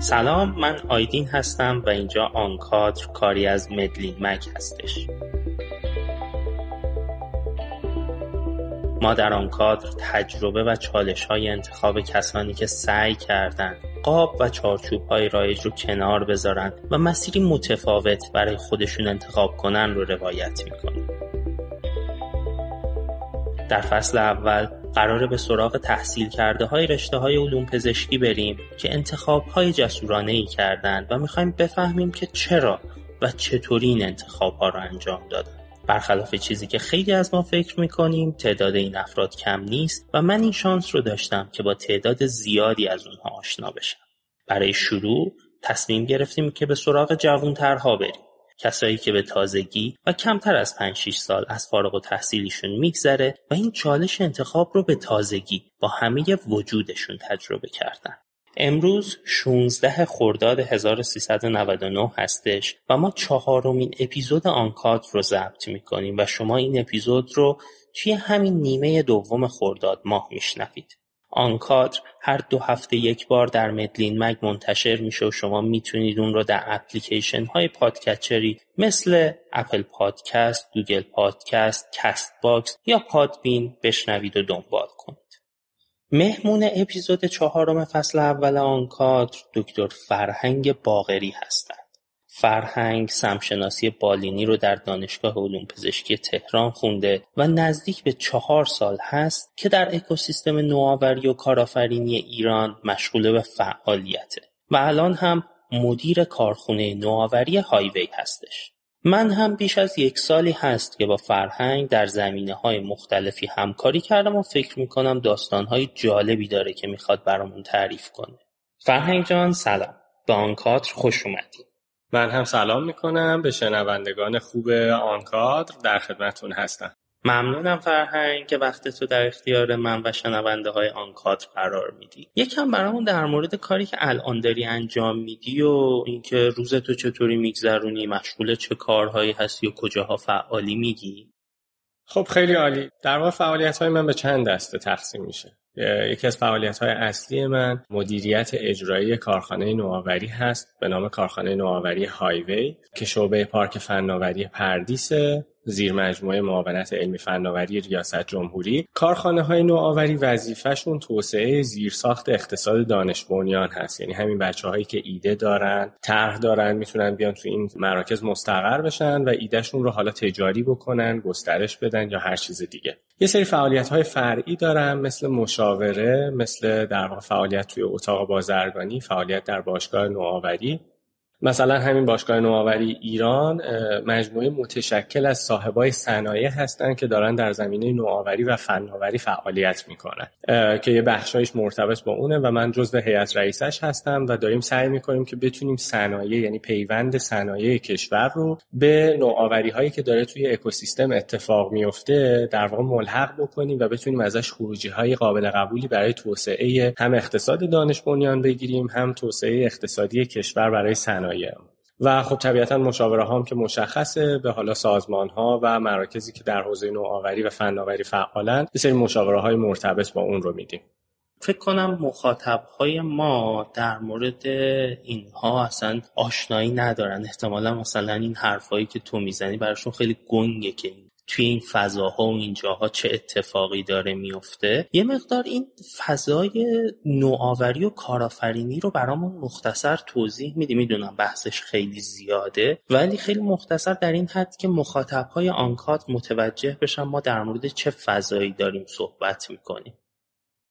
سلام من آیدین هستم و اینجا آنکادر کاری از مدلین مک هستش. ما در آنکادر تجربه و چالش های انتخاب کسانی که سعی کردند قاب و چارچوب های رایج رو کنار بذارن و مسیری متفاوت برای خودشون انتخاب کنن رو روایت می‌کنیم در فصل اول قراره به سراغ تحصیل کرده های رشته های علوم پزشکی بریم که انتخاب های جسورانه ای کردن و می‌خوایم بفهمیم که چرا و چطوری این انتخاب ها رو انجام دادن. برخلاف چیزی که خیلی از ما فکر می‌کنیم تعداد این افراد کم نیست و من این شانس رو داشتم که با تعداد زیادی از اونها آشنا بشم. برای شروع تصمیم گرفتیم که به سراغ جوانترها بریم. کسایی که به تازگی و کمتر از 5 6 سال از فارغ و تحصیلیشون میگذره و این چالش انتخاب رو به تازگی با همه وجودشون تجربه کردن. امروز 16 خرداد 1399 هستش و ما چهارمین اپیزود آنکادر رو ضبط می‌کنیم و شما این اپیزود رو توی همین نیمه دوم خرداد ماه میشنوید. آنکادر هر دو هفته یک بار در مدلین مگ منتشر میشه و شما می‌تونید اون رو در اپلیکیشن های podcatcher ی مثل Apple Podcast، Google Podcast، Castbox یا Podbean بشنوید و دنبال کنید. مهمون اپیزود چهارم فصل اول آنکادر دکتر فرهنگ باغری هستند. فرهنگ سمشناسی بالینی رو در دانشگاه علوم پزشکی تهران خونده و نزدیک به چهار سال هست که در اکوسیستم نوآوری و کارآفرینی ایران مشغول به فعالیته و الان هم مدیر کارخونه نوآوری هایوی هستش. من هم بیش از یک سالی هست که با فرهنگ در زمینه های مختلفی همکاری کردم و فکر می‌کنم داستان های جالبی داره که می‌خواد برامون تعریف کنه. فرهنگ جان سلام. به آنکاتر خوش اومدید. من هم سلام می‌کنم به شنوندگان خوب آنکادر در خدمتون هستم. ممنونم فرهنگ که وقت تو در اختیار من و شنونده های آنکادر قرار میدی. یکم برامون در مورد کاری که الان داری انجام میدی و اینکه روز تو چطوری میگذرونی مشغول چه کارهایی هستی و کجاها فعالی میگی؟ خب خیلی عالی. در واقع فعالیت های من به چند دسته تقسیم میشه. یکی از فعالیت های اصلی من مدیریت اجرایی کارخانه نوآوری هست به نام کارخانه نوآوری هایوی که شعبه پارک فناوری پردیسه. زیر مجموعه معاونت علمی فناوری ریاست جمهوری کارخانه های نوآوری وظیفهشون توسعه زیرساخت اقتصاد دانش بنیان هست. یعنی همین بچه هایی که ایده دارن طرح دارن می‌تونن بیان تو این مراکز مستقر بشن و ایدهشون رو حالا تجاری بکنن گسترش بدن یا هر چیز دیگه. یه سری فعالیت های فرعی دارم مثل مشاوره مثل در فعالیت توی اتاق بازرگانی فعالیت در باشگاه نوآوری. مثلا همین باشگاه نوآوری ایران مجموعه متشکل از صاحبای صنایع هستند که دارن در زمینه نوآوری و فناوری فعالیت می‌کنن. که یه بخشایش مرتبط با اونه و من جزو هیئت رئیسش هستم و داریم سعی می‌کنیم که بتونیم صنایع یعنی پیوند صنایع کشور رو به نوآوری هایی که داره توی اکوسیستم اتفاق میفته در واقع ملحق بکنیم و بتونیم ازش خروجی های قابل قبولی برای توسعه هم اقتصاد دانش بنیان بگیریم هم توسعه اقتصادی کشور برای صنایع و خب طبیعتا مشاوره هم که مشخصه به حالا سازمان ها و مراکزی که در حوزه نوآوری و فناوری فعالن یه سری مشاوره های مرتبط با اون رو میدیم. فکر کنم مخاطب های ما در مورد اینها اصلا آشنایی ندارن. احتمالا مثلا این حرفایی که تو می‌زنی براشون خیلی گنگه که توی این فضاها و این جاها چه اتفاقی داره میفته. یه مقدار این فضای نوآوری و کارآفرینی رو برامون مختصر توضیح میدی. می‌دونم بحثش خیلی زیاده ولی خیلی مختصر در این حد که مخاطبهای آنکات متوجه بشن ما در مورد چه فضایی داریم صحبت می‌کنیم.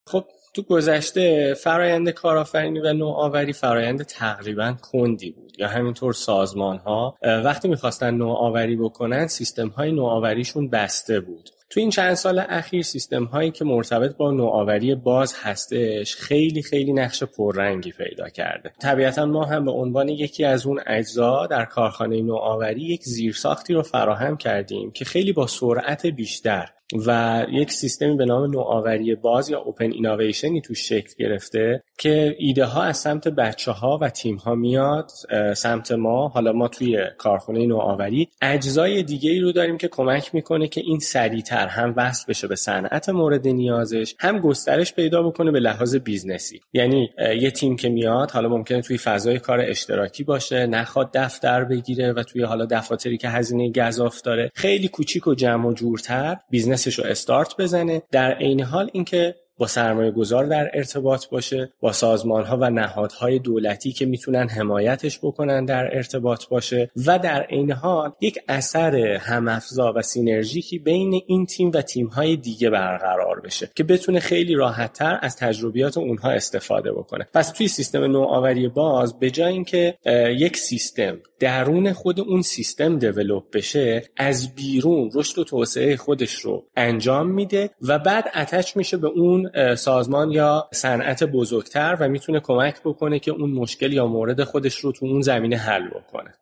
خب تو گذشته فرایند کارآفرینی و نوآوری فرایند تقریبا کندی بود یا همینطور سازمان ها وقتی می‌خواستن نوآوری بکنن سیستم های نوآوریشون بسته بود. تو این چند سال اخیر سیستم هایی که مرتبط با نوآوری باز هستش خیلی خیلی نقش پررنگی پیدا کرده. طبیعتا ما هم به عنوان یکی از اون اجزا در کارخانه نوآوری یک زیرساختی رو فراهم کردیم که خیلی با سرعت بیشتر و یک سیستمی به نام نوآوری باز یا open innovation ی تو شکل گرفته که ایده ها از سمت بچه ها و تیم ها میاد سمت ما. حالا ما توی کارخونه نوآوری اجزای دیگه ای رو داریم که کمک می‌کنه که این سریعتر هم وصل بشه به صنعت مورد نیازش هم گسترش پیدا بکنه به لحاظ business ی. یعنی یه تیم که میاد حالا ممکنه توی فضای کار اشتراکی باشه نخواد دفتر بگیره و توی حالا دفاتری که هزینه گذاف داره خیلی کوچیک و جمع و جورتر business ش رو استارت بزنه. در عین حال اینکه با سرمایه گذار در ارتباط باشه با سازمان ها و نهادهای دولتی که می‌تونن حمایتش بکنن در ارتباط باشه و در عین حال یک اثر همافزا و synergic ی بین این تیم و تیم های دیگه برقرار بشه که بتونه خیلی راحت تر از تجربیات اونها استفاده بکنه. پس توی سیستم نوآوری باز به جای اینکه یک سیستم درون خود اون سیستم develop بشه از بیرون رشد و توسعه خودش رو انجام میده و بعد attach میشه به اون سازمان یا صنعت بزرگتر و می‌تونه کمک بکنه که اون مشکل یا مورد خودش رو تو اون زمینه حل بکنه.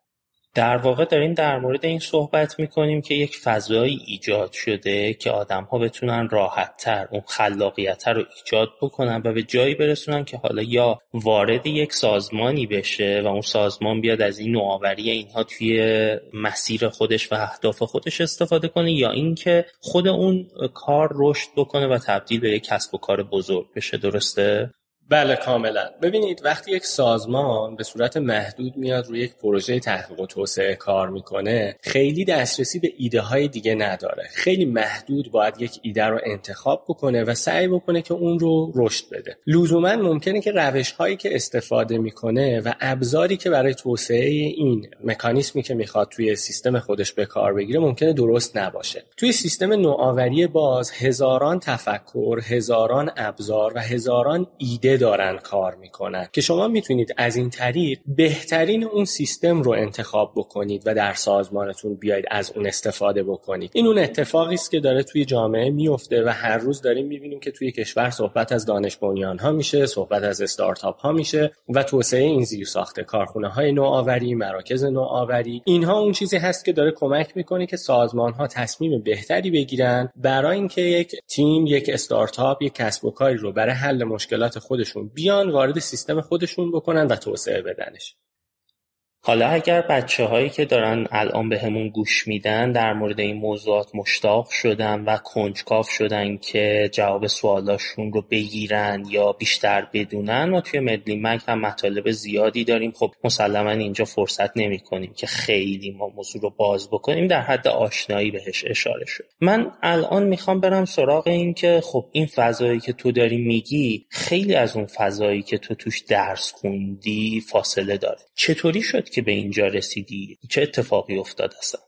در واقع داریم در مورد این صحبت می‌کنیم که یک فضایی ایجاد شده که آدم ها بتونن راحت تر اون خلاقیت رو ایجاد بکنن و به جایی برسونن که حالا یا وارد یک سازمانی بشه و اون سازمان بیاد از این نوآوری اینها توی مسیر خودش و اهداف خودش استفاده کنه یا اینکه خود اون کار رشد بکنه و تبدیل به یک کسب و کار بزرگ بشه. درسته؟ بله کاملا. ببینید وقتی یک سازمان به صورت محدود میاد روی یک پروژه تحقیق و توسعه کار می‌کنه خیلی دسترسی به ایده های دیگه نداره. خیلی محدود باید یک ایده رو انتخاب بکنه و سعی بکنه که اون رو رشد بده. لزوما ممکنه که روش هایی که استفاده می‌کنه و ابزاری که برای توسعه این مکانیسمی که می‌خواد توی سیستم خودش به کار بگیره ممکنه درست نباشه. توی سیستم نوآوری باز هزاران تفکر هزاران ابزار و هزاران ایده دارن کار می‌کنن. که شما می‌تونید از این طریق بهترین اون سیستم رو انتخاب بکنید و در سازمانتون بیاید از اون استفاده بکنید. این اون اتفاقی است که داره توی جامعه میفته و هر روز داریم می‌بینیم که توی کشور صحبت از دانش بنیان ها میشه صحبت از استارتاپ ها میشه و توسعه این زیر ساخته کارخونه های نوآوری مراکز نوآوری. اینها اون چیزی هست که داره کمک می‌کنه که سازمان ها تصمیم بهتری بگیرن. برای اینکه یک تیم یک استارتاپ یک کسب و کاری رو برای حل مشکلات خودش خودشون بیان وارد سیستم خودشون بکنن و توسعه بدنش. حالا اگر بچه هایی که دارن الان به همون گوش میدن در مورد این موضوعات مشتاق شدن و کنجکاف شدن که جواب سوالاشون رو بگیرن یا بیشتر بدونن ما توی مدلی مک هم مطالب زیادی داریم. خب مسلما اینجا فرصت نمی کنیم که خیلی ما موضوع رو باز بکنیم. در حد آشنایی بهش اشاره شد. من الان می‌خوام برم سراغ این که خب این فضایی که تو داری میگی خیلی از اون فضایی که تو توش درس خوندی فاصله داره. چطوری شد که به اینجا رسیدی؟ چه اتفاقی افتاد اصلا؟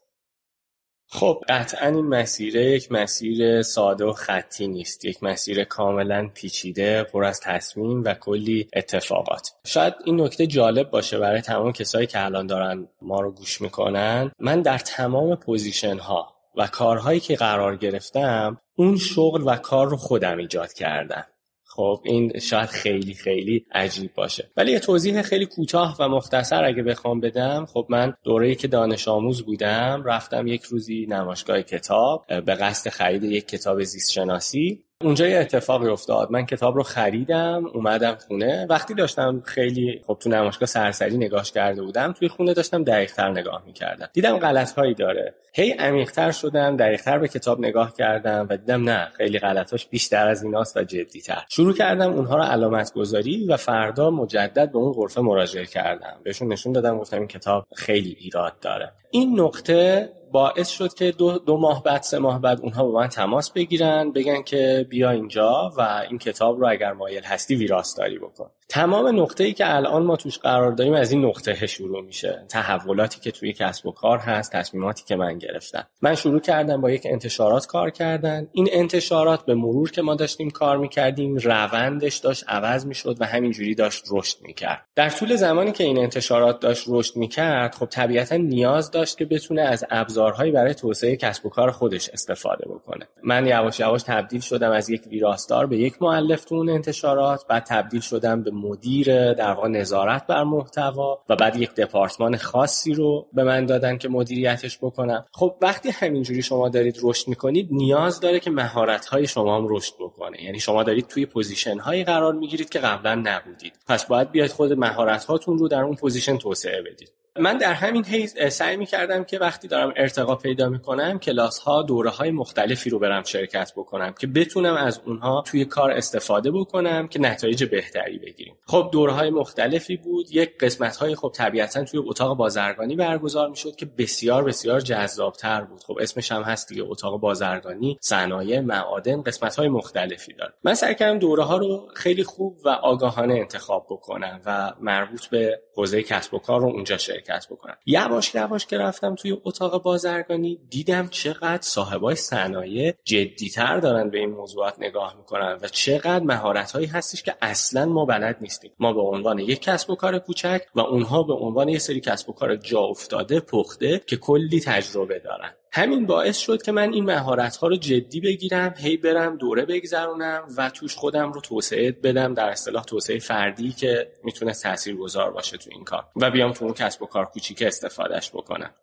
خب قطعا این مسیر یک مسیر ساده و خطی نیست. یک مسیر کاملا پیچیده پر از تصمیم و کلی اتفاقات. شاید این نکته جالب باشه برای تمام کسایی که الان دارن ما رو گوش می‌کنن. من در تمام position ها و کارهایی که قرار گرفتم اون شغل و کار رو خودم ایجاد کردم. خب این شاید خیلی خیلی عجیب باشه. ولی یه توضیح خیلی کوتاه و مختصر اگه بخوام بدم. خب من دوره‌ای که دانش آموز بودم رفتم یک روزی نمایشگاه کتاب به قصد خرید یک کتاب زیست شناسی اونجا یه اتفاقی افتاد. من کتاب رو خریدم اومدم خونه. وقتی داشتم خیلی خب تو نمایشگاه سرسری نگاش کرده بودم توی خونه داشتم دقیقتر نگاه می‌کردم. دیدم غلط هایی داره. هی عمیقتر شدم دقیقتر به کتاب نگاه کردم و دیدم نه خیلی غلطاش بیشتر از ایناست و جدیتر. شروع کردم اونها رو علامت گذاری و فردا مجدد به اون غرفه مراجعه کردم. بهشون نشون دادم گفتم این کتاب خیلی ایراد داره. این نقطه باعث شد که دو, دو ماه بعد سه ماه بعد اونها با من تماس بگیرن بگن که بیا اینجا و این کتاب رو اگر مایل هستی ویراستاری بکن. تمام نقطه ای که الان ما توش قرار داریم از این نقطه شروع میشه. تحولاتی که توی کسب و کار هست تصمیماتی که من گرفتم. من شروع کردم با یک انتشارات کار کردن. این انتشارات به مرور که ما داشتیم کار می‌کردیم روندش داشت عوض می‌شد و همینجوری داشت رشد می‌کرد. در طول زمانی که این انتشارات داشت رشد می‌کرد خب طبیعتا نیاز داشت که بتونه از ابزارهایی برای توسعه کسب و کار خودش استفاده بکنه. من یواش یواش تبدیل شدم از یک ویراستار به یک مؤلف تو اون انتشارات بعد تبدیل شدم به مدیر در واقع نظارت بر محتوا و بعد یک دپارتمان خاصی رو به من دادن که مدیریتش بکنم. خب وقتی همینجوری شما دارید رشد می‌کنید نیاز داره که مهارت های شما هم رشد بکنه. یعنی شما دارید توی position هایی قرار می‌گیرید که قبلا نبودید. پس باید بیاید خود مهارت هاتون رو در اون position توسعه بدید. من در همین حیث سعی می کردم که وقتی دارم ارتقا پیدا می کنم کلاس ها دوره های مختلفی رو برم شرکت بکنم که بتونم از اونها توی کار استفاده بکنم که نتایج بهتری بگیریم. خب دوره های مختلفی بود. یک قسمت های خب طبیعتا توی اتاق بازرگانی برگزار می شد که بسیار بسیار جذابتر بود. خب اسمش هم هست دیگه اتاق بازرگانی صنایع معادن قسمت های مختلفی داره. من سعی کردم دوره ها رو خیلی خوب و آگاهانه انتخاب بکنم و مربوط به حوزه کسب و کار رو اونجا شرکت بکنم. یواش یواش که رفتم توی اتاق بازرگانی دیدم چقدر صاحبای صنایع جدیتر دارن به این موضوعات نگاه می‌کنن و چقدر مهارت هایی هستش که اصلا ما بلد نیستیم. ما به عنوان یک کسب و کار کوچک و اونها به عنوان یک سری کسب و کار جا افتاده پخته که کلی تجربه دارن. همین باعث شد که من این مهارت ها رو جدی بگیرم هی برم دوره بگذرونم و توش خودم رو توسعه بدم در اصطلاح توسعه فردی که می‌تونه تاثیرگذار باشه تو این کار و بیام تو اون کسب و کار کوچیک استفادهش بکنم.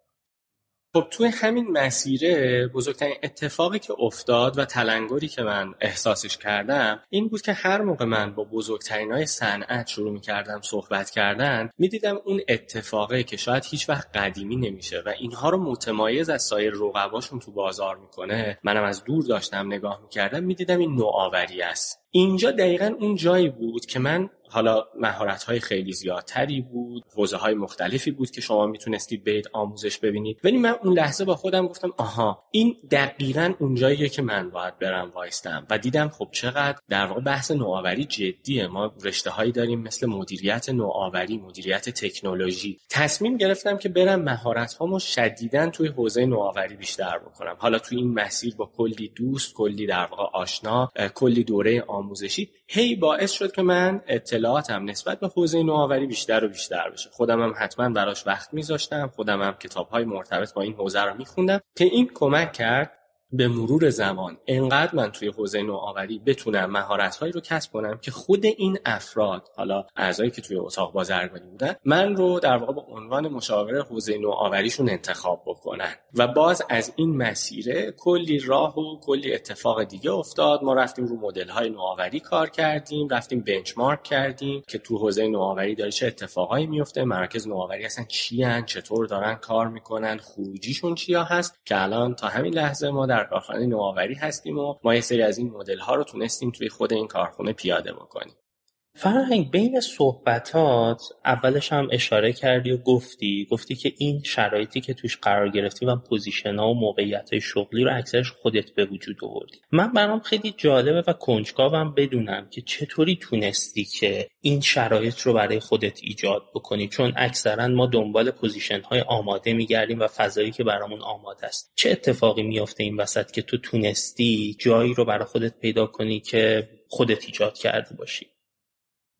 خب توی همین مسیره بزرگترین اتفاقی که افتاد و تلنگری که من احساسش کردم این بود که هر موقع من با بزرگترین های صنعت شروع می کردم صحبت کردن می‌دیدم اون اتفاقی که شاید هیچ وقت قدیمی نمیشه و اینها رو متمایز از سایر رقباشون تو بازار می‌کنه. منم از دور داشتم نگاه می‌کردم می‌دیدم این نوآوری است. اینجا دقیقا اون جایی بود که من حالا مهارت های خیلی زیادتری بود حوزه های مختلفی بود که شما می‌تونستید برید آموزش ببینید. ولی من اون لحظه با خودم گفتم آها این دقیقا اونجاییه که من باید برم وایستم. و دیدم خب چقدر در واقع بحث نوآوری جدیه. ما رشته هایی داریم مثل مدیریت نوآوری مدیریت تکنولوژی. تصمیم گرفتم که برم مهارت هامو شدیدا توی حوزه نوآوری بیشتر بکنم. حالا توی این مسیر با کلی دوست کلی در واقع آشنا کلی دوره آموزشی هی باعث شد که من اطلاعاتم نسبت به حوزه نوآوری بیشتر و بیشتر بشه. خودم هم حتما براش وقت میذاشتم خودم هم کتاب های مرتبط با این حوزه رو میخوندم که این کمک کرد به مرور زمان انقدر من توی حوزه نوآوری بتونم مهارت‌هایی رو کسب کنم که خود این افراد حالا اعضایی که توی اتاق بازرگانی بودن من رو در واقع به عنوان مشاور حوزه نوآوریشون انتخاب بکنن. و باز از این مسیره کلی راه و کلی اتفاق دیگه افتاد. ما رفتیم رو مدل‌های نوآوری کار کردیم رفتیم بنچمارک کردیم که تو حوزه نوآوری داره چه اتفاقایی میفته مراکز نوآوری اصلا چی چطور دارن کار می‌کنن خروجیشون چیا هست که الان تا همین لحظه ما در کارخانه نوآوری هستیم و ما یه سری از این مدل ها رو تونستیم توی خود این کارخونه پیاده بکنیم. فرهنگ بین صحبتات اولش هم اشاره کردی و گفتی. گفتی که این شرایطی که توش قرار گرفتی و position ها و موقعیت شغلی رو اکثرش خودت به وجود آوردی. من برام خیلی جالبه و کنجکاوم بدونم که چطوری تونستی که این شرایط رو برای خودت ایجاد بکنی. چون اکثرا ما دنبال position های آماده میگردیم و فضایی که برامون آماده است. چه اتفاقی میافته این وسط که تو تونستی جایی رو برای خودت پیدا کنی که خودت ایجاد کرده باشی؟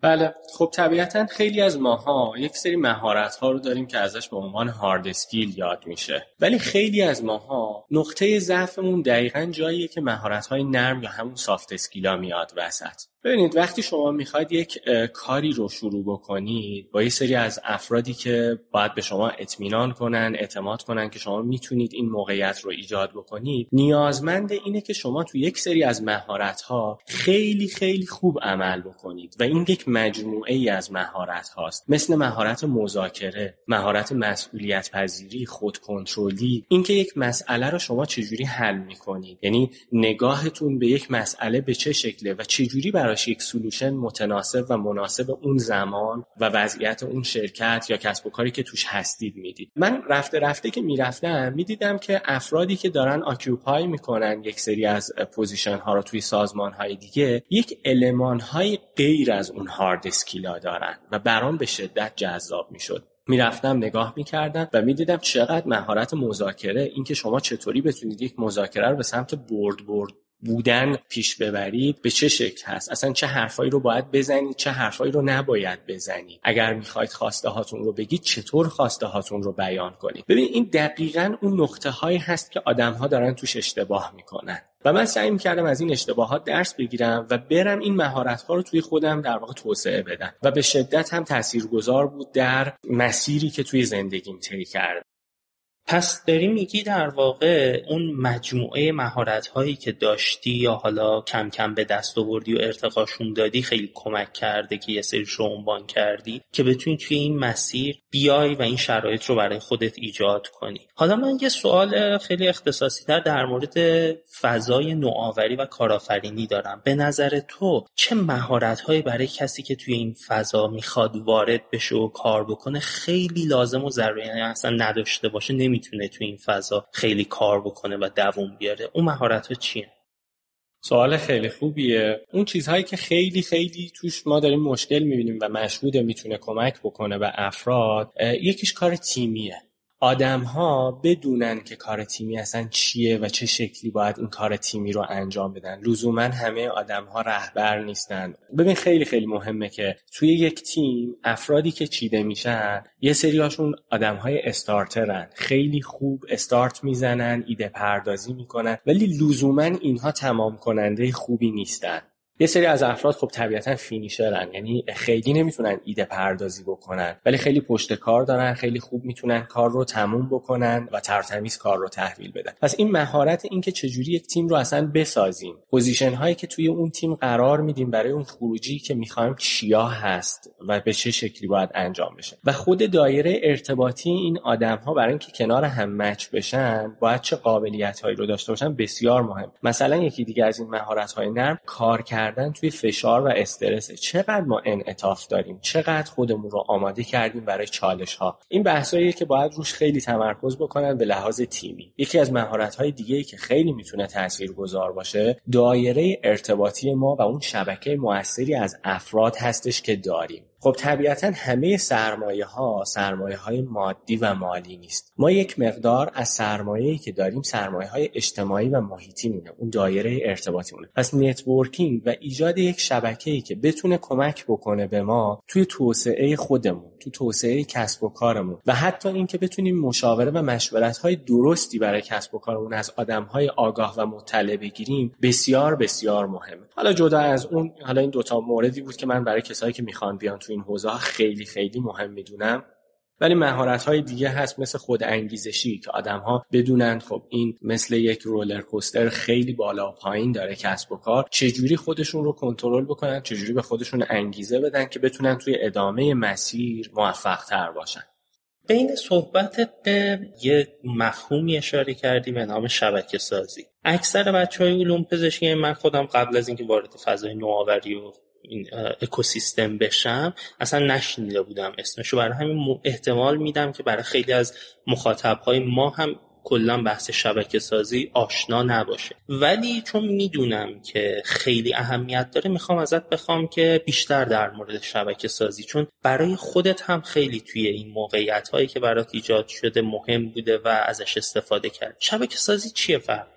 بله. خب طبیعتا خیلی از ماها یک سری مهارت ها رو داریم که ازش به عنوان هارد اسکیل یاد میشه. ولی خیلی از ماها نقطه ضعفمون دقیقا جاییه که مهارت های نرم یا همون سافت اسکیلا میاد وسط. ببینید وقتی شما می‌خواید یک کاری رو شروع بکنید با یه سری از افرادی که باید به شما اطمینان کنن اعتماد کنن که شما می‌تونید این موقعیت رو ایجاد بکنید نیازمند اینه که شما تو یک سری از مهارت ها خیلی خیلی خوب عمل بکنید و این یک مجموعه ای از مهارت هاست. مثل مهارت مذاکره مهارت مسئولیت پذیری خود کنترلی اینکه یک مسئله رو شما چجوری حل می‌کنید. یعنی نگاهتون به یک مسئله به چه شکله و چجوری برای براش یک solution متناسب و مناسب اون زمان و وضعیت اون شرکت یا کسب و کاری که توش هستید می‌دید. من رفته رفته که می‌رفتم می‌دیدم که افرادی که دارن occupy می‌کنن یک سری از position ها رو توی سازمان های دیگه یک المان های غیر از اون hard skill ا دارن و برام به شدت جذاب می‌شد. می‌رفتم نگاه می‌کردم و می‌دیدم چقدر مهارت مذاکره اینکه شما چطوری بتونید یک مذاکره رو به سمت برد برد بودن پیش ببرید به چه شکل هست؟ اصلا چه حرفایی رو باید بزنید چه حرفایی رو نباید بزنید اگر می‌خواید خواسته هاتون رو بگید چطور خواسته هاتون رو بیان کنید؟ ببین این دقیقا اون نقطه هایی هست که آدم ها دارن توش اشتباه می‌کنن. و من سعی می‌کردم از این اشتباهات درس بگیرم و برم این مهارت ها رو توی خودم در واقع توسعه بدم. و به شدت هم تاثیرگذار بود در مسیری که توی زندگیم طی کردم. پس داری میگی در واقع اون مجموعه مهارت هایی که داشتی یا حالا کم کم به دست آوردی و ارتقاشون دادی خیلی کمک کرده که یه سری رو عنوان کردی که بتونی توی این مسیر بیای و این شرایط رو برای خودت ایجاد کنی. حالا من یه سوال خیلی اختصاصی تر در مورد فضای نوآوری و کارآفرینی دارم. به نظر تو چه مهارت هایی برای کسی که توی این فضا می‌خواد وارد بشه و کار بکنه خیلی لازم و ضروری یعنی اصلا نداشته باشه نمی‌تونه توی این فضا خیلی کار بکنه و دووم بیاره. اون مهارت ها چیه؟ سوال خیلی خوبیه. اون چیزهایی که خیلی خیلی توش ما داریم مشکل می‌بینیم و مشهوده می‌تونه کمک بکنه به افراد یکیش کار تیمیه. آدمها بدونن که کار تیمی اصلا چیه و چه شکلی باید این کار تیمی رو انجام بدن. لزوما همه آدمها رهبر نیستن. ببین خیلی خیلی مهمه که توی یک تیم افرادی که چیده میشن یه سریاشون آدمهای استارترن. خیلی خوب استارت می‌زنن ایده پردازی می‌کنن ولی لزوما اینها تمام کننده خوبی نیستن. یه سری از افراد خب طبیعتا finisher ن یعنی خیلی نمی‌تونن ایده پردازی بکنن ولی خیلی پشت کار دارن خیلی خوب می‌تونن کار رو تموم بکنن و ترتمیز کار رو تحویل بدن. پس این مهارت این که چجوری یک تیم رو اصلا بسازیم position هایی که توی اون تیم قرار میدیم برای اون خروجی که می‌خوایم چیا هست و به چه شکلی باید انجام بشه. و خود دایره ارتباطی این آدم ها برای اینکه کنار هم match بشن باید چه قابلیت هایی رو داشته باشن بسیار مهم. مثلا یکی دیگه از این مهارت های نرم کار کردن توی فشار و استرس. چقدر ما انعطاف داریم. چقدر خودمون رو آماده کردیم برای چالش ها این بحثاییه که باید روش خیلی تمرکز بکنن به لحاظ تیمی. یکی از مهارت های دیگه ای که خیلی می‌تونه تاثیرگذار باشه دایره ارتباطی ما و اون شبکه موثری از افراد هستش که داریم. خب طبیعتا همه سرمایه ها سرمایه های مادی و مالی نیست. ما یک مقدار از سرمایه‌ای که داریم سرمایه های اجتماعی و محیطی مونه اون دایره ارتباطی مونه پس networking و ایجاد یک شبکه‌ای که بتونه کمک بکنه به ما توی توسعه خودمون تو توسعه کسب و کارمون و حتی اینکه بتونیم مشاوره و مشورت های درستی برای کسب و کارمون از آدم های آگاه و مطلع بگیریم بسیار بسیار مهمه. حالا جدا از اون حالا این دوتا موردی بود که من برای کسایی که می‌خوان بیان تو این حوزه خیلی خیلی مهم می‌دونم. ولی مهارت های دیگه هست مثل خود انگیزشی که آدم ها بدونن خب این مثل یک رولر کوستر خیلی بالا و پایین داره کسب و کار. چجوری خودشون رو کنترل بکنن؟ چجوری به خودشون انگیزه بدن که بتونن توی ادامه مسیر موفق تر باشن؟ بین صحبتت به یه مفهومی اشاره کردی به نام شبکه سازی اکثر بچه های علوم پزشکی من خودم قبل از اینکه وارد فضای نوآوری و این اکوسیستم بشم اصلا نشنیده بودم اسمشو برای همین احتمال میدم که برای خیلی از مخاطب های ما هم کلا بحث شبکه سازی آشنا نباشه. ولی چون می‌دونم که خیلی اهمیت داره می‌خوام ازت بخوام که بیشتر در مورد شبکه سازی چون برای خودت هم خیلی توی این موقعیت هایی که برات ایجاد شده مهم بوده و ازش استفاده کرد شبکه سازی چیه فرق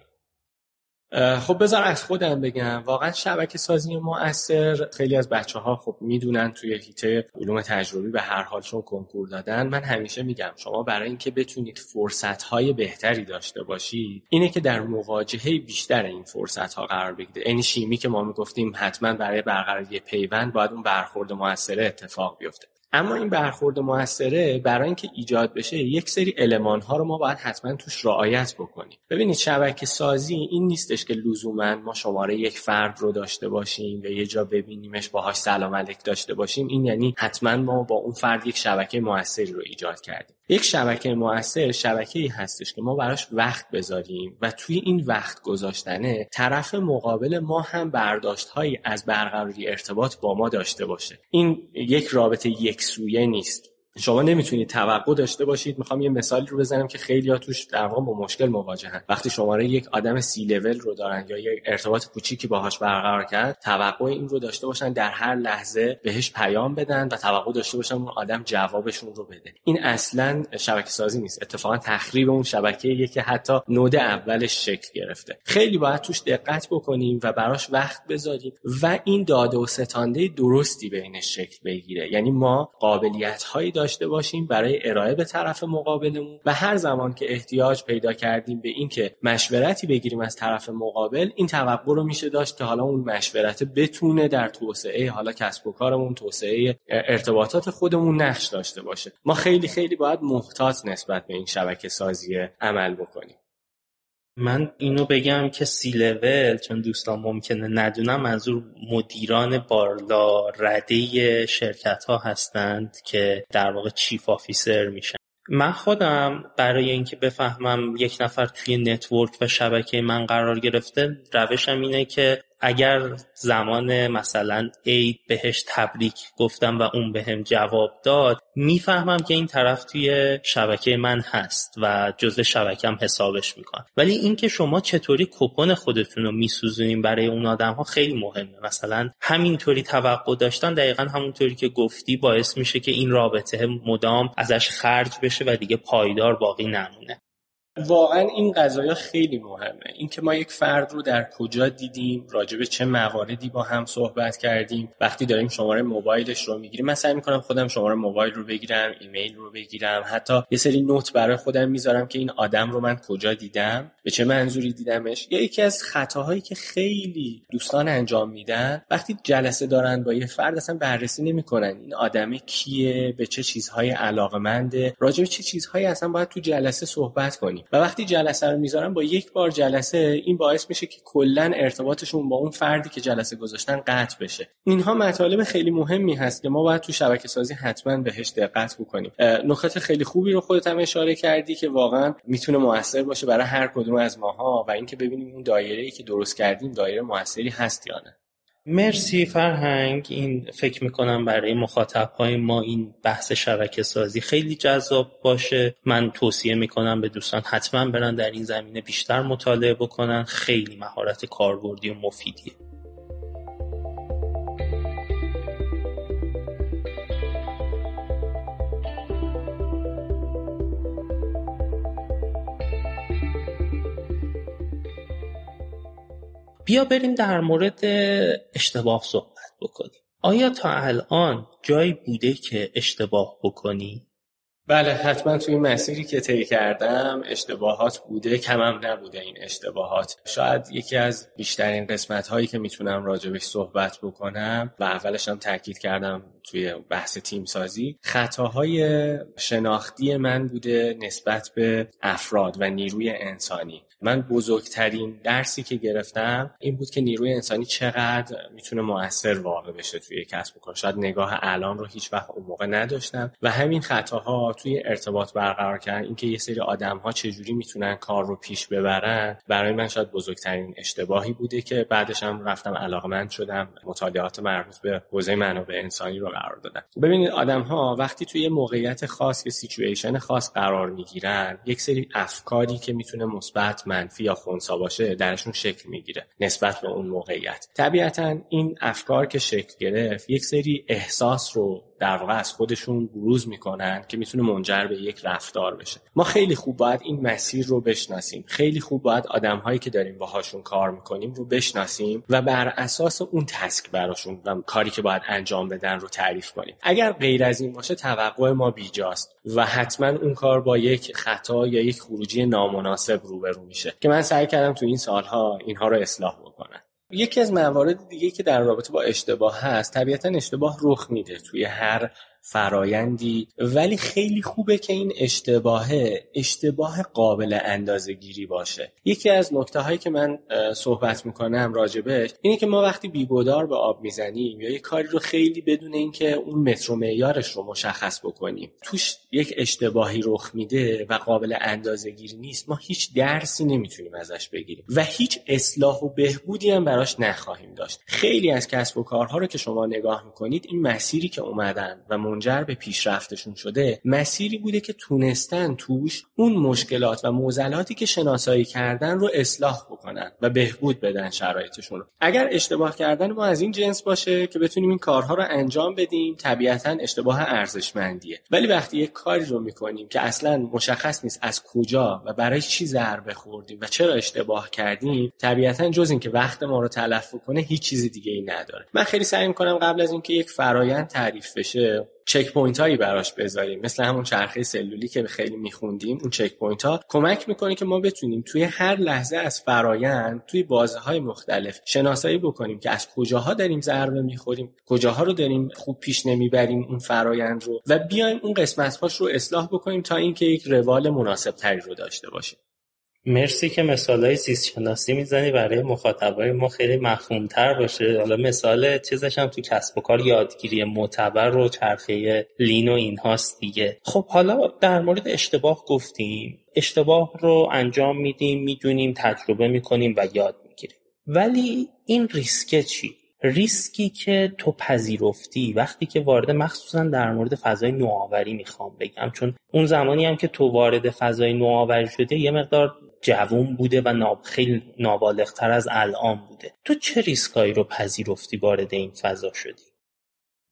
خب بذار از خودم بگم. واقعا شبکه سازی مؤثر خیلی از بچه ها خب می‌دونن توی هیته علوم تجربی به هر حال چون کنکور دادن. من همیشه میگم شما برای اینکه بتونید فرصت های بهتری داشته باشید اینه که در مواجهه بیشتر این فرصت ها قرار بگیرید. این یعنی شیمی که ما می‌گفتیم حتما برای برقراری پیوند باید اون برخورد موثره اتفاق بیفته. اما این برخورد موثره برای اینکه ایجاد بشه یک سری المان ها رو ما باید حتما توش رعایت بکنیم. ببینید شبکه سازی این نیستش که لزوما ما شماره یک فرد رو داشته باشیم و یه جا ببینیمش باهاش سلام علیک داشته باشیم. این یعنی حتما ما با اون فرد یک شبکه موثری رو ایجاد کردیم. یک شبکه موثر شبکه ای هستش که ما براش وقت بذاریم و توی این وقت گذاشتنه طرف مقابل ما هم برداشت هایی از برقراری ارتباط با ما داشته باشه. این یک رابطه یک سویه نیست. شما نمی‌تونید توقع داشته باشید. می‌خوام یه مثالی رو بزنم که خیلی ها توش در واقع با مشکل مواجهن. وقتی شماره یک آدم سی لول رو دارن یا یک ارتباط کوچیکی باهاش برقرار کرد توقع این رو داشته باشن در هر لحظه بهش پیام بدن و توقع داشته باشن اون آدم جوابشون رو بده. این اصلا شبکه سازی نیست. اتفاقا تخریب اون شبکه که حتی نود اولش شکل گرفته. خیلی باید توش دقت بکنیم و براش وقت بذاریم و این داده و ستانده درستی بینش شکل بگیره. یعنی ما قابلیت هایی داشته باشیم برای ارائه به طرف مقابلمون و هر زمان که احتیاج پیدا کردیم به اینکه مشورتی بگیریم از طرف مقابل این توقع رو میشه داشت که حالا اون مشورت بتونه در توسعه حالا کسب و کارمون توسعه ارتباطات خودمون نقش داشته باشه. ما خیلی خیلی باید محتاط نسبت به این شبکه سازی عمل بکنیم. من اینو بگم که سی لول چون دوستان ممکنه ندونن منظور مدیران بالا رده شرکت ها هستند که در واقع chief officer میشن. من خودم برای اینکه بفهمم یک نفر توی network و شبکه من قرار گرفته روشم اینه که اگر زمان مثلا عید بهش تبریک گفتم و اون بهم جواب داد می‌فهمم که این طرف توی شبکه من هست و جزء شبکم حسابش می‌کنم ولی اینکه شما چطوری کوپن خودتون رو میسوزونین برای اون آدم ها خیلی مهمه. مثلا همینطوری توقع داشتن دقیقا همونطوری که گفتی باعث میشه که این رابطه مدام ازش خرج بشه و دیگه پایدار باقی نمونه. واقعا این قضايا خیلی مهمه. اینکه ما یک فرد رو در کجا دیدیم راجع به چه مواردی با هم صحبت کردیم. وقتی داریم شماره موبایلش رو می‌گیریم من سعی می‌کنم خودم شماره موبایل رو بگیرم ایمیل رو بگیرم. حتی یه سری نوت برای خودم می‌ذارم که این آدم رو من کجا دیدم به چه منظوری دیدمش. یا یکی از خطاهایی که خیلی دوستان انجام میدن وقتی جلسه دارن با یه فرد اصلا بررسی نمی‌کنن. این آدم کیه؟ به چه چیزهای علاقمنده؟ راجع به چه چیزهایی اصلا باید تو جلسه صحبت کنیم؟ و وقتی جلسه رو می‌ذارن با یک بار جلسه این باعث میشه که کلا ارتباطشون با اون فردی که جلسه گذاشتن قطع بشه. اینها مطالب خیلی مهمی هست که ما باید تو شبکه سازی حتما بهش دقت بکنیم. نکات خیلی خوبی رو خودت هم اشاره کردی که واقعا می‌تونه موثر باشه برای هر کدوم از ماها و اینکه ببینیم اون دایره ای که درست کردیم دایره موثری هست یا نه. مرسی فرهنگ. این فکر می‌کنم برای مخاطب های ما این بحث شبکه سازی خیلی جذاب باشه. من توصیه می‌کنم به دوستان حتما برن در این زمینه بیشتر مطالعه بکنن. خیلی مهارت کاربردی و مفیدیه. بیا بریم در مورد اشتباه صحبت بکنیم. آیا تا الان جایی بوده که اشتباه بکنی؟ بله حتما توی مسیری که طی کردم اشتباهات بوده کمم نبوده این اشتباهات. شاید یکی از بیشترین قسمت هایی که می‌تونم راجبش صحبت بکنم و اولش هم تاکید کردم توی بحث تیم سازی خطاهای شناختی من بوده نسبت به افراد و نیروی انسانی. من بزرگترین درسی که گرفتم این بود که نیروی انسانی چقدر می‌تونه موثر واقع بشه توی کسب و کار. شاید نگاه الان رو هیچ وقت اون موقع نداشتم. و همین خطاها توی ارتباط برقرار کردن اینکه یه سری آدم ها چجوری می‌تونن کار رو پیش ببرن برای من شاید بزرگترین اشتباهی بوده که بعدش هم رفتم علاقمند شدم مطالعات مربوط به حوزه منابع انسانی رو قرار دادم. ببینید آدم ها وقتی توی موقعیت خاص یا سیچویشن خاص قرار می‌گیرن یک سری افکاری که می‌تونه مثبت منفی یا خونسا باشه درشون شکل می‌گیره نسبت به اون موقعیت. طبیعتا این افکار که شکل گرفت یک سری احساس رو در واقع از خودشون بروز می‌کنن که می‌تونه منجر به یک رفتار بشه. ما خیلی خوب باید این مسیر رو بشناسیم. خیلی خوب باید آدم هایی که داریم باهاشون کار می‌کنیم رو بشناسیم و بر اساس اون تسک براشون و کاری که باید انجام بدن رو تعریف کنیم. اگر غیر از این باشه توقع ما بیجاست و حتما اون کار با یک خطا یا یک خروجی نامناسب روبرو میشه. که من سعی کردم تو این سالها اینها رو اصلاح بکنم. یکی از موارد دیگه که در رابطه با اشتباه هست طبیعتا اشتباه رخ میده توی هر فرایندی. ولی خیلی خوبه که این اشتباه اشتباه قابل اندازه گیری باشه. یکی از نکته هایی که من صحبت می‌کنم راجبش اینه که ما وقتی بیگودار به آب می‌زنیم یا یه کاری رو خیلی بدون اینکه اون متر و معیارش رو مشخص بکنیم توش یک اشتباهی رخ میده و قابل اندازه گیری نیست ما هیچ درسی نمی‌تونیم ازش بگیریم و هیچ اصلاح و بهبودی هم براش نخواهیم داشت. خیلی از کسب و کارها رو که شما نگاه می‌کنید این مسیری که اومدن و منجر به پیشرفتشون شده مسیری بوده که تونستن توش اون مشکلات و معضلاتی که شناسایی کردن رو اصلاح بکنن و بهبود بدن شرایطشون رو. اگر اشتباه کردن ما از این جنس باشه که بتونیم این کارها رو انجام بدیم طبیعتا اشتباه ارزشمندیه. ولی وقتی یک کاری رو می‌کنیم که اصلا مشخص نیست از کجا و برای چی ضربه خوردیم و چرا اشتباه کردیم طبیعتا جز اینکه وقت ما رو تلف کنه هیچ چیز دیگه ای نداره. من خیلی سعی می‌کنم قبل از اینکه یک فرایند تعریف بشه checkpoint هایی براش بذاریم. مثل همون چرخه سلولی که خیلی میخوندیم اون checkpoint ها کمک می‌کنه که ما بتونیم توی هر لحظه از فرایند توی بازه های مختلف شناسایی بکنیم که از کجاها داریم ضربه می‌خوریم کجاها رو داریم خوب پیش نمی‌بریم اون فرایند رو و بیایم اون قسمت هاش رو اصلاح بکنیم تا اینکه یک روال مناسب تری رو داشته باشیم. مرسی که مثالای زیست شناسی می‌زنی برای مخاطبای ما خیلی مفهومتر باشه. حالا مثال چیزش هم تو کسب و کار یادگیری معتبر و چرخه لین و اینهاست دیگه. خب حالا در مورد اشتباه گفتیم. اشتباه رو انجام میدیم می‌دونیم تجربه می‌کنیم و یاد می‌گیریم. ولی این ریسکه چی؟ ریسکی که تو پذیرفتی. وقتی که وارد مخصوصا در مورد فضای نوآوری می‌خوام بگم. چون اون زمانی هم که تو وارد فضای نوآوری شده یه مقدار جوون بوده و ناب خیلی نابالغتر از الان بوده. تو چه ریسکایی رو پذیرفتی وارد این فضا شدی؟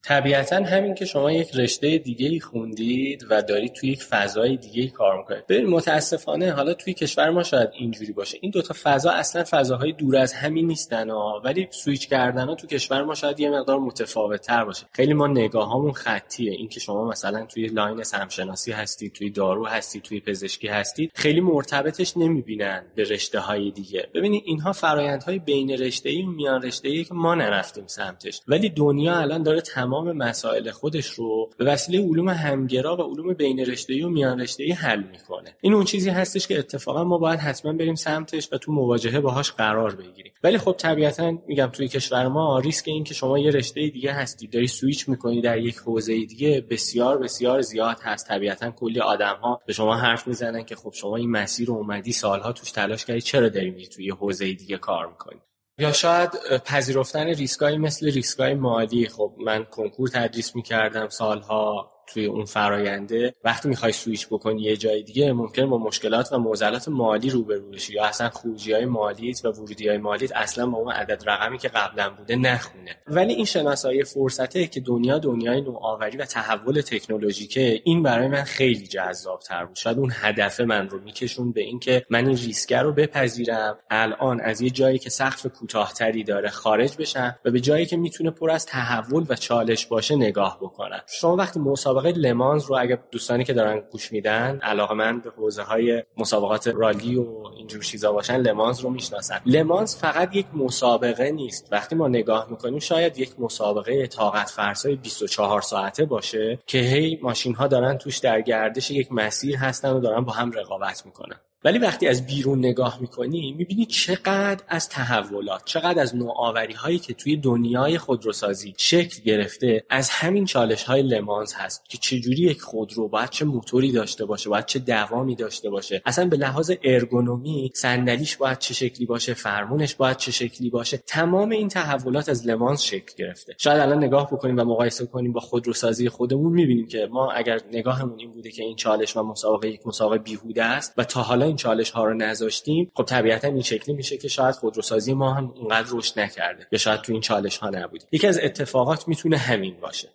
طبیعتا همین که شما یک رشته دیگه ای خوندید و دارید توی یک فضای دیگه ای کار می‌کنید. ببین متاسفانه حالا توی کشور ما شاید اینجوری باشه. این دوتا فضا اصلا فضاهای دور از همی نیستن ها. ولی سویچ کردن ها تو کشور ما شاید یه مقدار متفاوت تر باشه. خیلی ما نگاهامون خطیه. این که شما مثلا توی line سمشناسی هستید توی دارو هستید توی پزشکی هستید خیلی مرتبطش نمی‌بینن به رشته های دیگه. ببینید اینها فرایندهای بین رشته ای میان رشته ای که ما نرفتیم سمتش. ولی دنیا الان داره تمام مسائل خودش رو به وسیله علوم همگرا و علوم بین رشته‌ای و میان رشته‌ای حل می‌کنه. این اون چیزی هستش که اتفاقا ما باید حتما بریم سمتش و تو مواجهه باهاش قرار بگیریم. ولی خب طبیعتا میگم توی کشور ما ریسک این که شما یه رشته دیگه هستی داری سویچ می‌کنی در یک حوزه دیگه بسیار بسیار زیاد هست. طبیعتا کلی آدم ها به شما حرف می‌زنن که خب شما این مسیر رو اومدی سالها توش تلاش کردی چرا داری میری توی حوزه دیگه کار می‌کنی؟ یا شاید پذیرفتن ریسکایی مثل ریسکای مالی. خب من کنکور تدریس می‌کردم سالها. توی اون فراینده وقتی می‌خوای سویچ بکنی یه جای دیگه ممکن با مشکلات و معضلات مالی روبرو بشی یا اصلا خروجی های مالیت و ورودی های مالیت اصلا با اون عدد رقمی که قبلا بوده نخونه. ولی این شناسایی فرصته که دنیا دنیای نوآوری و تحول تکنولوژیکه این برای من خیلی جذاب تر بود. شاید اون هدف من رو میکشون به اینکه من این ریسک رو بپذیرم الان از یه جایی که سقف کوتاهتری داره خارج بشم و به جایی که می‌تونه پر از تحول و چالش باشه نگاه بکنم. شما وقتی مسابقه لمانز رو اگر دوستانی که دارن گوش میدن علاقه من به حوزه های مسابقات رالی و اینجور چیزا باشن لمانز رو می‌شناسن. لمانز فقط یک مسابقه نیست. وقتی ما نگاه می‌کنیم شاید یک مسابقه طاقت فرسای 24 ساعته باشه که هی ماشین ها دارن توش در گردش یک مسیر هستن و دارن با هم رقابت می‌کنن. ولی وقتی از بیرون نگاه می‌کنی می‌بینی چقدر از تحولات چقدر از نوآوری هایی که توی دنیای خودروسازی شکل گرفته از همین چالش های لمانز هست که چجوری یک خودرو باید چه موتوری داشته باشه باید چه دوامی داشته باشه. اصلا به لحاظ ارگونومی صندلیش باید چه شکلی باشه فرمونش باید چه شکلی باشه. تمام این تحولات از لمانز شکل گرفته. شاید الان نگاه بکنیم و مقایسه کنیم با خودروسازی خودمون می‌بینیم که ما اگر نگاهمون این بوده که این چالش و مسابقه یک مسابقه بیهوده است و تا حالا این چالش ها رو نذاشتیم خب طبیعتا این شکلی میشه که شاید خودروسازی ما هم اونقدر رشد نکرده یا شاید تو این چالش ها نبود یکی از اتفاقات می‌تونه همین باشه.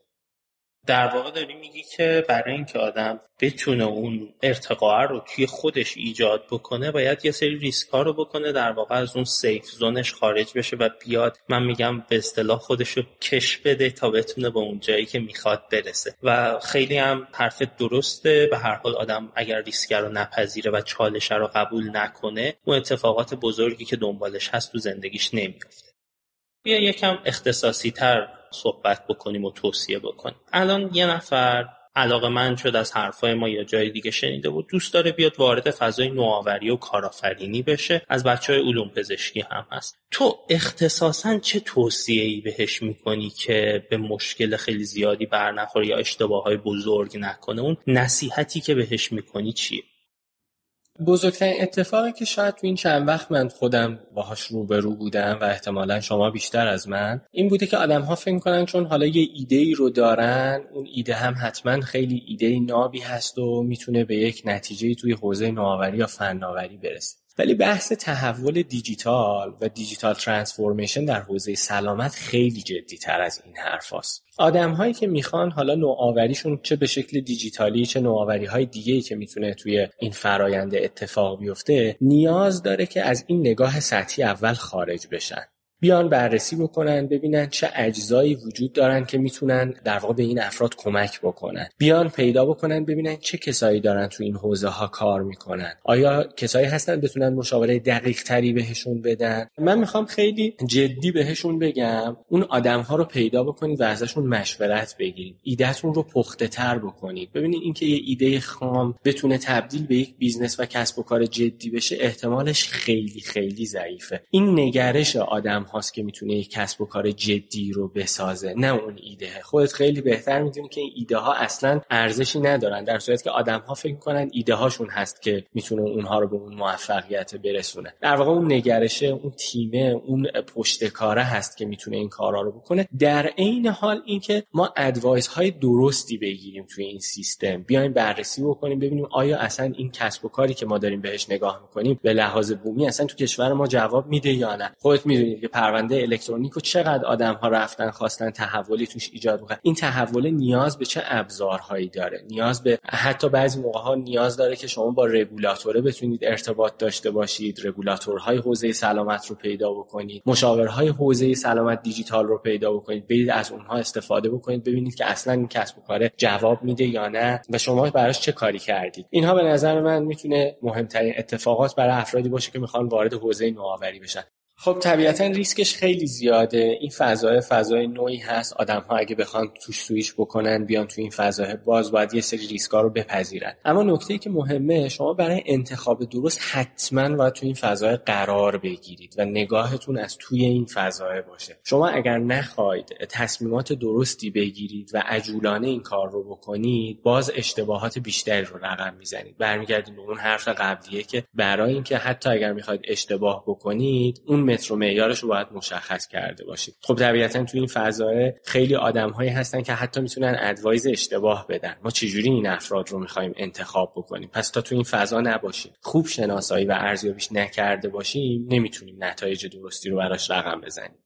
در واقع داری میگی که برای اینکه آدم بتونه اون ارتقاء رو توی خودش ایجاد بکنه باید یه سری ریسک رو بکنه در واقع از اون سیف زونش خارج بشه و بیاد. من میگم به اصطلاح خودش رو کش بده تا بتونه به اون جایی که می‌خواد برسه. و خیلی هم حرف درسته. به هر حال آدم اگر ریسک رو نپذیره و چالش رو قبول نکنه اون اتفاقات بزرگی که دنبالش هست تو زندگیش نمیافته. بیا یکم اختصاصی تر صحبت بکنیم و توصیه بکنیم. الان یه نفر علاقه من شد از حرفای ما یا جای دیگه شنیده بود. دوست داره بیاد وارد فضای نوآوری و کارآفرینی بشه. از بچه های علوم پزشکی هم هست. تو اختصاصا چه توصیه ای بهش می‌کنی که به مشکل خیلی زیادی برنخوره یا اشتباه های بزرگ نکنه؟ اون نصیحتی که بهش می‌کنی چیه؟ بزرگترین اتفاقی که شاید تو این چند وقت من خودم باهاش روبرو بودم و احتمالا شما بیشتر از من این بوده که آدم ها فکر کنن چون حالا یه ایده ای رو دارن اون ایده هم حتما خیلی ایده نابی هست و می‌تونه به یک نتیجه توی حوزه نوآوری یا فناوری برسه. ولی بحث تحول دیجیتال و دیجیتال ترانسفورمیشن در حوزه سلامت خیلی جدی تر از این حرف هست. آدم هایی که می‌خوان حالا نوآوریشون چه به شکل دیجیتالی چه نوآوری های دیگه که می‌تونه توی این فراینده اتفاق بیفته نیاز داره که از این نگاه سطحی اول خارج بشن بیان بررسی بکنن ببینن چه اجزایی وجود دارن که می‌تونن در واقع به این افراد کمک بکنن. بیان پیدا بکنن ببینن چه کسایی دارن تو این حوزه ها کار می‌کنن. آیا کسایی هستن بتونن مشاوره دقیق تری بهشون بدن؟ من می‌خوام خیلی جدی بهشون بگم اون آدم ها رو پیدا بکنید و ازشون مشورت بگیرید. ایدهتون رو پخته تر بکنید. ببینید اینکه یه ایده خام بتونه تبدیل به یک business و کسب و کار جدی بشه احتمالش خیلی خیلی ضعیفه. این نگرش آدم هاست که می‌تونه یک کسب و کار جدی رو بسازه نه اون ایده. خودت خیلی بهتر می‌دونی که این ایده ها اصلا ارزشی ندارن در صورتی که آدم ها فکر کنن ایده هاشون هست که می‌تونه اونها رو به اون موفقیت برسونه. در واقع اون نگرشه اون تیمه اون پشتکاره هست که می‌تونه این کارا رو بکنه. در عین حال اینکه ما advice های درستی بگیریم توی این سیستم بیایم بررسی بکنیم ببینیم آیا اصلا این کسب و کاری که ما داریم بهش نگاه می‌کنیم به لحاظ بومی اصلا تو کشور ما جواب میده یا نه. خودت می‌دونید که پرونده الکترونیک و چقدر آدم ها رفتن خواستن تحولی توش ایجاد بکنن. این تحول نیاز به چه ابزارهایی داره؟ نیاز به حتی بعضی موقع ها نیاز داره که شما با رگولاتوره بتونید ارتباط داشته باشید رگولاتورهای حوزه سلامت رو پیدا بکنید مشاورهای حوزه سلامت دیجیتال رو پیدا بکنید برید از اونها استفاده بکنید ببینید که اصلا این کسب و کار جواب میده یا نه و شما براش چه کاری کردید. اینها به نظر من می‌تونه مهمترین اتفاقات برای افرادی باشه که می‌خوان وارد حوزه نوآوری بشن. خب طبیعتا ریسکش خیلی زیاده. این فضای فضای نوعی هست. آدم ها اگه بخوان توش سویش بکنن بیان تو این فضای باز باید یه سری ریسکا رو بپذیرن. اما نکته که مهمه شما برای انتخاب درست حتما باید تو این فضای قرار بگیرید و نگاهتون از توی این فضای باشه. شما اگر نخواید تصمیمات درستی بگیرید و عجولانه این کار رو بکنید باز اشتباهات بیشتری رو رقم می‌زنید. برمیگردید به اون حرف قبلیه که برای اینکه حتی اگر می‌خواید اشتباه بکنید اون متر و معیارش رو باید مشخص کرده باشید خب طبیعتا تو این فضای خیلی آدمهایی هستن که حتی می‌تونن ادوایز اشتباه بدن. ما چجوری این افراد رو می‌خوایم انتخاب بکنیم؟ پس تا تو این فضا نباشیم. خوب شناسایی و ارزیابیش نکرده باشیم نمی‌تونیم نتایج درستی رو براش رقم بزنیم.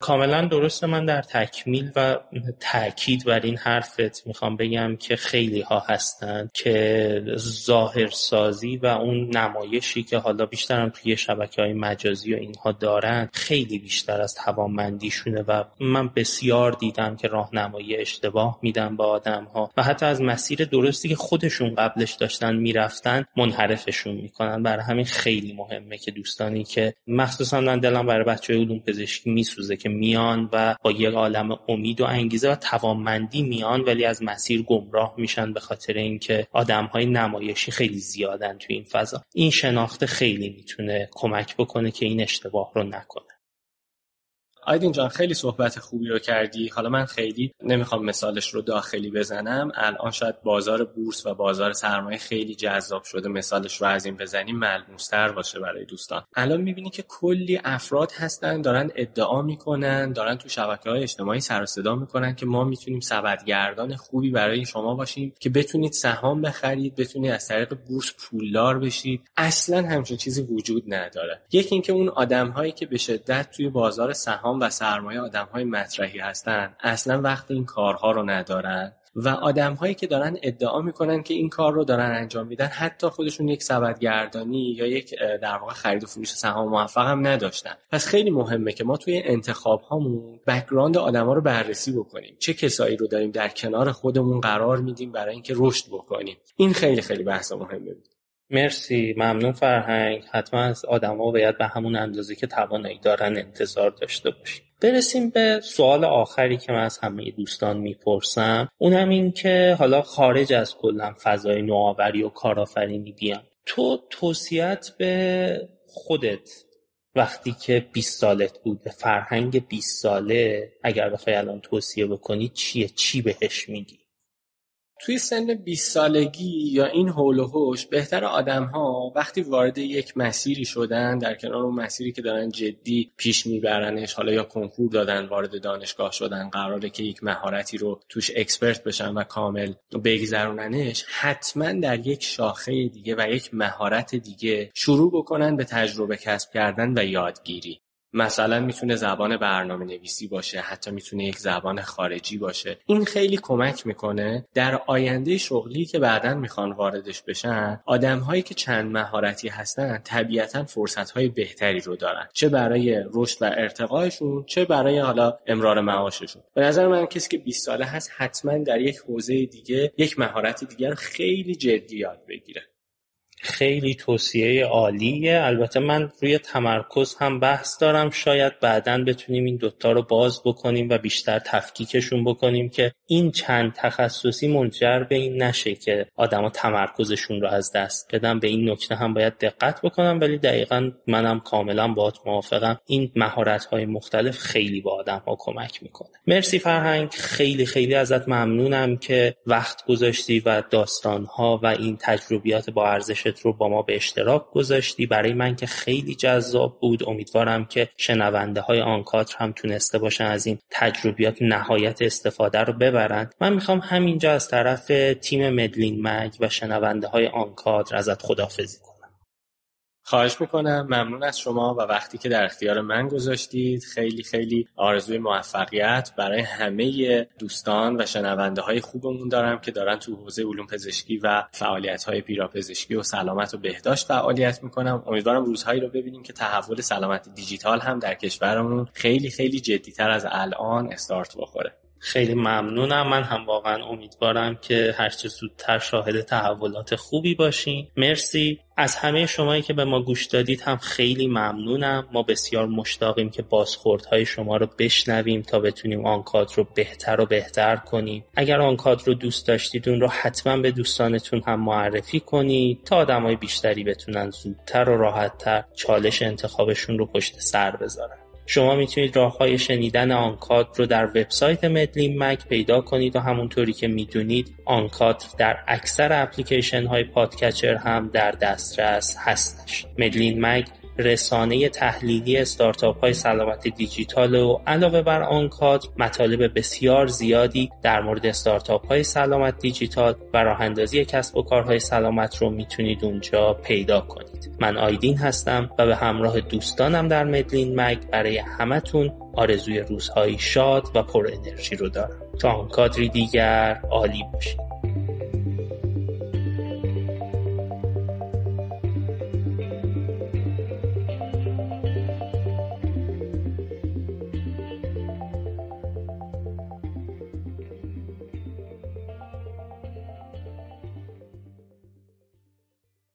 کاملا درسته. من در تکمیل و تاکید بر این حرفت می‌خوام بگم که خیلی ها هستن که ظاهرسازی و اون نمایشی که حالا بیشترم توی شبکه های مجازی و اینها دارن خیلی بیشتر از توانمندیشونه و من بسیار دیدم که راهنمایی اشتباه میدن با آدم ها و حتی از مسیر درستی که خودشون قبلش داشتن می‌رفتن منحرفشون می‌کنن. برای همین خیلی مهمه که دوستانی که مخصوصا من دلم برای بچه علوم پزشکی میسوزه که میان و با یک عالم امید و انگیزه و توانمندی میان ولی از مسیر گمراه میشن به خاطر اینکه های نمایشی خیلی زیادن توی این فضا. این شناخت خیلی می‌تونه کمک بکنه که این اشتباه رو نکنه. آیدین جان خیلی صحبت خوبی رو کردی. حالا من خیلی نمی‌خوام مثالش رو داخلی بزنم. الان شاید بازار بورس و بازار سرمایه خیلی جذاب شده. مثالش رو از این بزنیم ملموستر باشه برای دوستان. الان می‌بینی که کلی افراد هستن دارن ادعا می‌کنن دارن تو شبکه های اجتماعی سر صدا می‌کنن که ما می‌تونیم سبدگردان خوبی برای شما باشیم که بتونید سهام بخرید بتونید از طریق بورس پولدار بشید. اصلا همچین چیزی وجود نداره. یکی اینکه اون آدم هایی که به شدت توی بازار سهام و سرمایه های مطرحی هستن. اصلا وقت این کارها رو ندارن و هایی که دارن ادعا می‌کنن که این کار رو دارن انجام میدن حتی خودشون یک سبدگردانی یا یک در واقع خرید و فروش سهام موفق هم نداشتن. پس خیلی مهمه که ما توی انتخاب هامون background ها رو بررسی بکنیم. چه کسایی رو داریم در کنار خودمون قرار میدیم برای اینکه رشد بکنیم. این خیلی خیلی بحث مهمه. بود مرسی ممنون فرهنگ. حتما از آدما باید به همون اندازه که توانایی دارن انتظار داشته باشیم. برسیم به سوال آخری که من از همه دوستان می‌پرسم. اونم این که حالا خارج از کلا فضای نوآوری و کارآفرینی بیام تو توصیت به خودت وقتی که 20 سالت بود به فرهنگ 20 ساله اگر بخوای الان توصیه بکنی چیه؟ چی بهش میگی؟ توی سن 20 سالگی یا این حول و حوش بهتر آدم ها وقتی وارد یک مسیری شدن در کنار اون مسیری که دارن جدی پیش میبرنش حالا یا کنکور دادن وارد دانشگاه شدن قراره که یک مهارتی رو توش اکسپرت بشن و کامل بگذروننش حتما در یک شاخه دیگه و یک مهارت دیگه شروع بکنن به تجربه کسب کردن و یادگیری. مثلا می‌تونه زبان برنامه نویسی باشه حتی می‌تونه یک زبان خارجی باشه. این خیلی کمک می‌کنه در آینده شغلی که بعدا می‌خوان واردش بشن آدم هایی که چند مهارتی هستن طبیعتا فرصت های بهتری رو دارن. چه برای رشد و ارتقایشون چه برای حالا امرار معاششون. به نظر من کسی که 20 ساله هست حتما در یک حوزه دیگه یک مهارت دیگر خیلی جدی یاد بگیره. خیلی توصیه عالیه. البته من روی تمرکز هم بحث دارم. شاید بعدا بتونیم این دوتا رو باز بکنیم و بیشتر تفکیکشون بکنیم که این چند تخصصی منجر به این نشه که آدما تمرکزشون رو از دست بدن. به این نکته هم باید دقت بکنم. ولی دقیقا منم کاملا باهات موافقم. این مهارت های مختلف خیلی با آدم ها کمک می‌کنه. مرسی فرهنگ. خیلی خیلی ازت ممنونم که وقت گذاشتی و داستان ها و این تجربیات با ارزش رو با ما به اشتراک گذاشتی. برای من که خیلی جذاب بود. امیدوارم که شنونده های آنکادر هم تونسته باشن از این تجربیات نهایت استفاده رو ببرند من می‌خوام همینجا از طرف تیم مدلین مگ و شنونده های آنکادر ازت خدافزی خواهش می‌کنم. ممنون از شما و وقتی که در اختیار من گذاشتید خیلی خیلی آرزوی موفقیت برای همه دوستان و شنونده های خوبمون دارم که دارن تو حوزه علوم پزشکی و فعالیت های پیراپزشکی و سلامت و بهداشت فعالیت می‌کنم. امیدوارم روزهایی رو ببینیم که تحول سلامت دیجیتال هم در کشورمون خیلی خیلی جدیتر از الان استارت بخوره. خیلی ممنونم. من هم واقعا امیدوارم که هرچه زودتر شاهد تحولات خوبی باشین. مرسی. از همه شمایی که به ما گوش دادید هم خیلی ممنونم. ما بسیار مشتاقیم که بازخوردهای شما رو بشنویم تا بتونیم آنکاد رو بهتر و بهتر کنیم. اگر آنکاد رو دوست داشتید اون رو حتما به دوستانتون هم معرفی کنید تا آدمای بیشتری بتونن زودتر و راحتتر چالش انتخابشون رو پشت سر بذارن. شما می‌تونید های شنیدن آنکاد رو در وبسایت مدلین مک پیدا کنید و همونطوری که می‌دونید آنکاد در اکثر اپلیکیشن های podcatcher هم در دسترس هستش. مدلین مک رسانه تحلیلی استارتاپ های سلامت دیجیتال و علاوه بر آن کادر مطالب بسیار زیادی در مورد استارتاپ های سلامت دیجیتال و راه اندازی کسب و کارهای سلامت رو می‌تونید اونجا پیدا کنید. من آیدین هستم و به همراه دوستانم در مدلین مگ برای همتون آرزوی روزهایی شاد و پر انرژی رو دارم. تا آن کادری دیگر عالی باشید.